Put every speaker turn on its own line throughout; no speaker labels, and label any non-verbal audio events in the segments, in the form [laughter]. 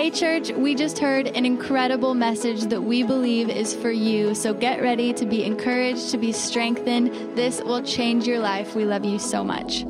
Hey, church, we just heard an incredible message that we believe is for you. So get ready to be encouraged, to be strengthened. This will change your life. We love you so much.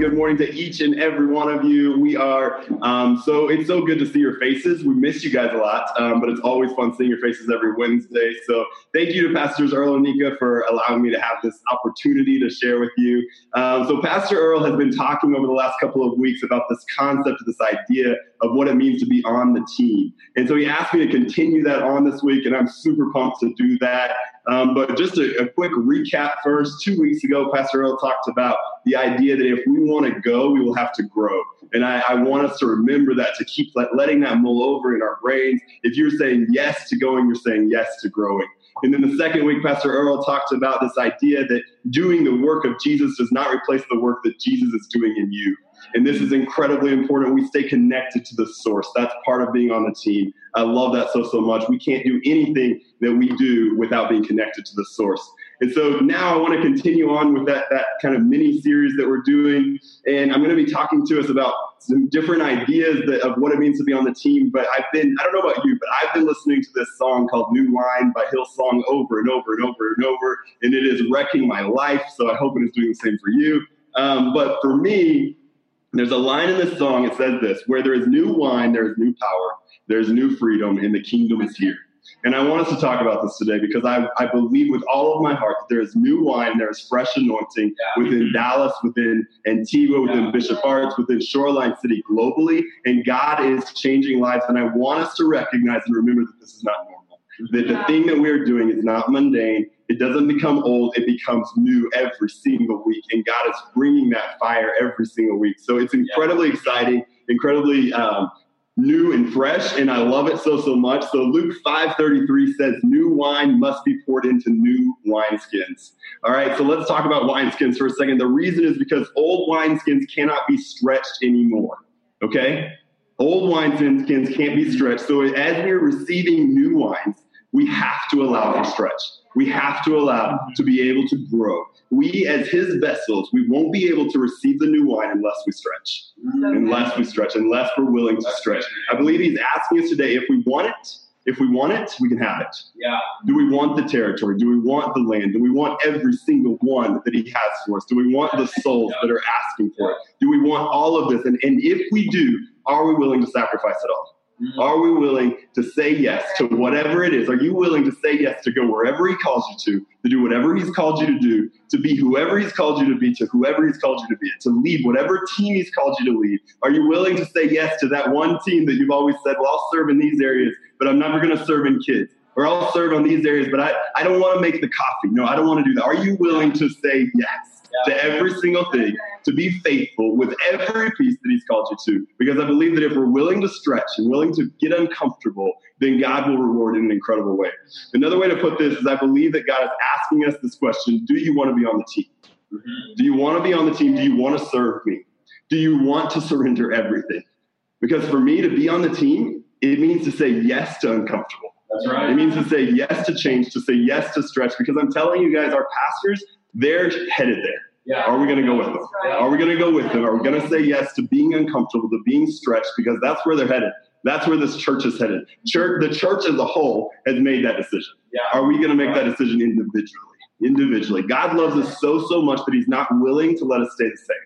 Good morning to each and every one of you. We are um, so it's so good to see your faces. We miss you guys a lot, um, but it's always fun seeing your faces every Wednesday. So thank you to Pastors Earl and Nika for allowing me to have this opportunity to share with you. Um, so Pastor Earl has been talking over the last couple of weeks about this concept, this idea of what it means to be on the team, and so he asked me to continue that on this week, and I'm super pumped to do that. Um, but just a, a, quick recap first. Two weeks ago, Pastor Earl talked about the idea that if we want to go, we will have to grow. And I, I want us to remember that to keep let, letting that mull over in our brains. If you're saying yes to going, you're saying yes to growing. And then the second week, Pastor Earl talked about this idea that doing the work of Jesus does not replace the work that Jesus is doing in you. And this is incredibly important. We stay connected to the source. That's part of being on the team. I love that so, so much. We can't do anything that we do without being connected to the source. And so now I want to continue on with that, that kind of mini series that we're doing. And I'm going to be talking to us about some different ideas that, of what it means to be on the team. But I've been, I don't know about you, but I've been listening to this song called New Wine by Hillsong over and over and over and over. And it is wrecking my life. So I hope it is doing the same for you. Um, but for me, there's a line in this song, it says this where there is new wine, there is new power, there's new freedom, and the kingdom is here. And I want us to talk about this today because I, I believe with all of my heart that there is new wine, there is fresh anointing yeah. within mm-hmm. Dallas, within Antigua, within yeah. Bishop Arts, within Shoreline City globally. And God is changing lives. And I want us to recognize and remember that this is not normal. That the thing that we're doing is not mundane. It doesn't become old, it becomes new every single week. And God is bringing that fire every single week. So it's incredibly exciting, incredibly um, new and fresh, and I love it so, so much. So Luke 5.33 says, new wine must be poured into new wineskins. All right, so let's talk about wineskins for a second. The reason is because old wineskins cannot be stretched anymore. Okay? Old wineskins can't be stretched. So as we're receiving new wines, we have to allow for stretch. We have to allow mm-hmm. to be able to grow. We, as his vessels, we won't be able to receive the new wine unless we stretch. Mm-hmm. Unless we stretch, unless we're willing to stretch. I believe he's asking us today if we want it, if we want it, we can have it.
Yeah.
Do we want the territory? Do we want the land? Do we want every single one that he has for us? Do we want the souls that are asking for it? Do we want all of this? And, and if we do, are we willing to sacrifice it all? Mm-hmm. Are we willing to say yes to whatever it is? Are you willing to say yes to go wherever He calls you to, to do whatever He's called you to do, to be whoever He's called you to be, to whoever He's called you to be, to lead whatever team He's called you to lead? Are you willing to say yes to that one team that you've always said, well, I'll serve in these areas, but I'm never going to serve in kids? Or I'll serve on these areas, but I, I don't want to make the coffee. No, I don't want to do that. Are you willing to say yes? to every single thing, to be faithful with every piece that He's called you to. Because I believe that if we're willing to stretch and willing to get uncomfortable, then God will reward in an incredible way. Another way to put this is I believe that God is asking us this question Do you want to be on the team? Mm-hmm. Do you want to be on the team? Do you want to serve me? Do you want to surrender everything? Because for me to be on the team, it means to say yes to uncomfortable.
That's right.
It means to say yes to change, to say yes to stretch. Because I'm telling you guys, our pastors, they're headed there.
Yeah.
Are we going to go with them? Are we going to go with them? Are we going to say yes to being uncomfortable, to being stretched? Because that's where they're headed. That's where this church is headed. Church, the church as a whole has made that decision.
Yeah.
Are we going to make that decision individually? Individually. God loves us so, so much that He's not willing to let us stay the same.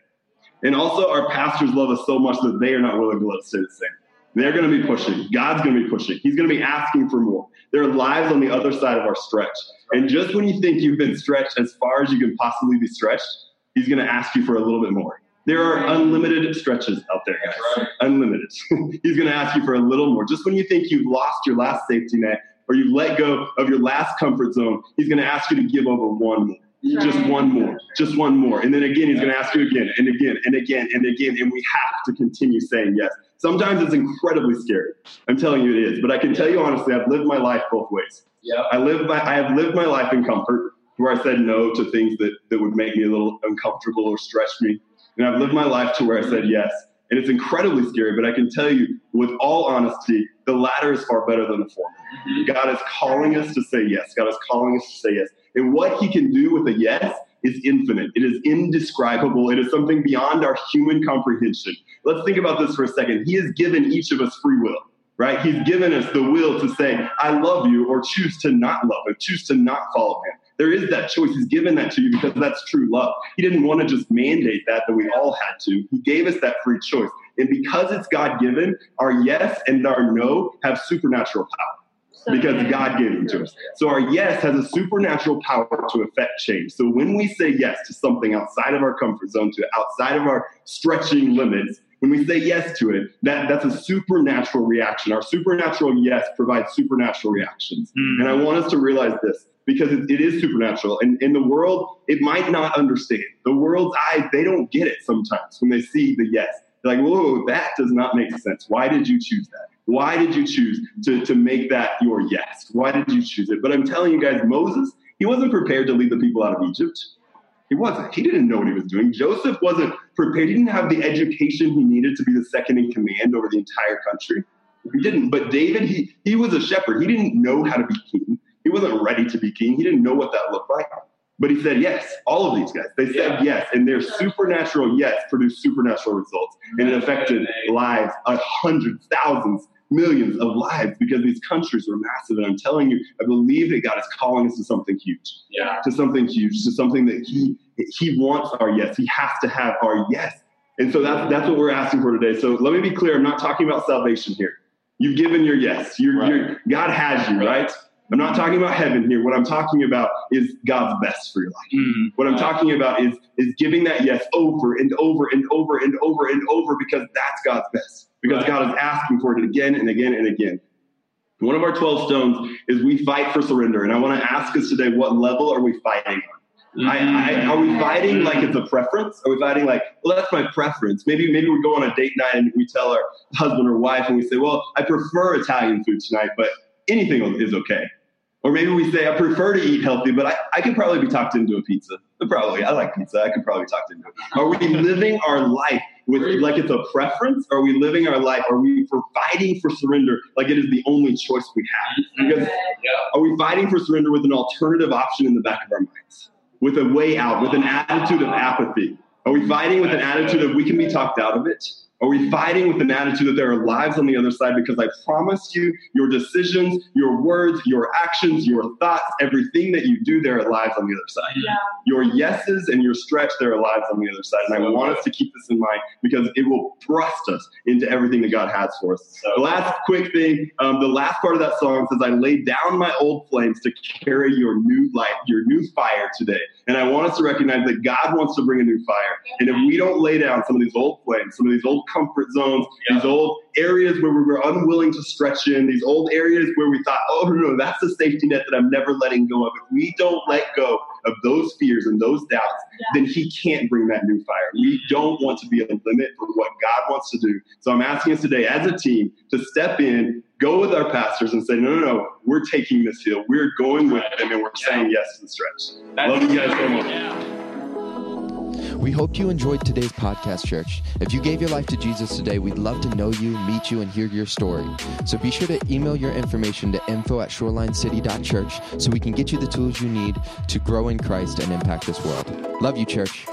And also, our pastors love us so much that they are not willing to let us stay the same. They're going to be pushing. God's going to be pushing. He's going to be asking for more. There are lives on the other side of our stretch. And just when you think you've been stretched as far as you can possibly be stretched, He's going to ask you for a little bit more. There are unlimited stretches out there, guys.
Right.
Unlimited. [laughs] He's going to ask you for a little more. Just when you think you've lost your last safety net or you've let go of your last comfort zone, He's going to ask you to give over one more. Just one more, just one more. And then again, he's going to ask you again and again and again and again. And we have to continue saying yes. Sometimes it's incredibly scary. I'm telling you it is. But I can tell you honestly, I've lived my life both ways.
Yeah.
I live my, I have lived my life in comfort where I said no to things that, that would make me a little uncomfortable or stretch me. And I've lived my life to where I said yes. And it's incredibly scary, but I can tell you with all honesty, the latter is far better than the former.
Mm-hmm.
God is calling us to say yes. God is calling us to say yes. And what he can do with a yes is infinite. It is indescribable. It is something beyond our human comprehension. Let's think about this for a second. He has given each of us free will. Right? He's given us the will to say, I love you, or choose to not love him, choose to not follow him. There is that choice. He's given that to you because that's true love. He didn't want to just mandate that, that we all had to. He gave us that free choice. And because it's God given, our yes and our no have supernatural power because God gave them to us. So our yes has a supernatural power to affect change. So when we say yes to something outside of our comfort zone, to outside of our stretching limits, when we say yes to it, that, that's a supernatural reaction. Our supernatural yes provides supernatural reactions. Mm. And I want us to realize this because it, it is supernatural. And in the world, it might not understand. The world's eyes, they don't get it sometimes when they see the yes. They're like, whoa, that does not make sense. Why did you choose that? Why did you choose to, to make that your yes? Why did you choose it? But I'm telling you guys, Moses, he wasn't prepared to lead the people out of Egypt. He wasn't. He didn't know what he was doing. Joseph wasn't prepared. He didn't have the education he needed to be the second in command over the entire country. He didn't. But David, he, he was a shepherd. He didn't know how to be king. He wasn't ready to be king. He didn't know what that looked like. But he said yes. All of these guys, they said yeah. yes, and their supernatural yes produced supernatural results, and it affected lives, uh, hundreds, thousands, millions of lives because these countries were massive. And I'm telling you, I believe that God is calling us to something huge.
Yeah.
To something huge, to something that He He wants our yes. He has to have our yes. And so that's that's what we're asking for today. So let me be clear. I'm not talking about salvation here. You've given your yes. You're, right. you're God has you, right? I'm not talking about heaven here. What I'm talking about is God's best for your life. Mm, what I'm talking about is, is giving that yes over and over and over and over and over because that's God's best. Because right. God is asking for it again and again and again. One of our 12 stones is we fight for surrender. And I want to ask us today, what level are we fighting on? Mm-hmm. I, I, are we fighting like it's a mm-hmm. preference? Are we fighting like, well, that's my preference? Maybe maybe we go on a date night and we tell our husband or wife and we say, well, I prefer Italian food tonight, but anything is okay. Or maybe we say, I prefer to eat healthy, but I, I could probably be talked into a pizza. But probably, I like pizza. I could probably be talked into it. Are we living our life with like it's a preference? Are we living our life? Are we fighting for surrender like it is the only choice we have? Because are we fighting for surrender with an alternative option in the back of our minds? With a way out, with an attitude of apathy? Are we fighting with an attitude of we can be talked out of it? Are we fighting with an attitude that there are lives on the other side? Because I promise you, your decisions, your words, your actions, your thoughts, everything that you do, there are lives on the other side. Yeah. Your yeses and your stretch, there are lives on the other side. And I want us to keep this in mind because it will thrust us into everything that God has for us. The last quick thing, um, the last part of that song says, I lay down my old flames to carry your new light, your new fire today. And I want us to recognize that God wants to bring a new fire. And if we don't lay down some of these old flames, some of these old comfort zones, yeah. these old areas where we were unwilling to stretch in, these old areas where we thought, oh, no, no, that's a safety net that I'm never letting go of. If we don't let go of those fears and those doubts, yeah. then He can't bring that new fire. We don't want to be a limit for what God wants to do. So I'm asking us today as a team to step in, go with our pastors and say, no, no, no, we're taking this hill. We're going with them and we're yeah. saying yes to the stretch. That's Love you guys so much.
We hope you enjoyed today's podcast, church. If you gave your life to Jesus today, we'd love to know you, meet you, and hear your story. So be sure to email your information to info at shorelinecity.church so we can get you the tools you need to grow in Christ and impact this world. Love you, church.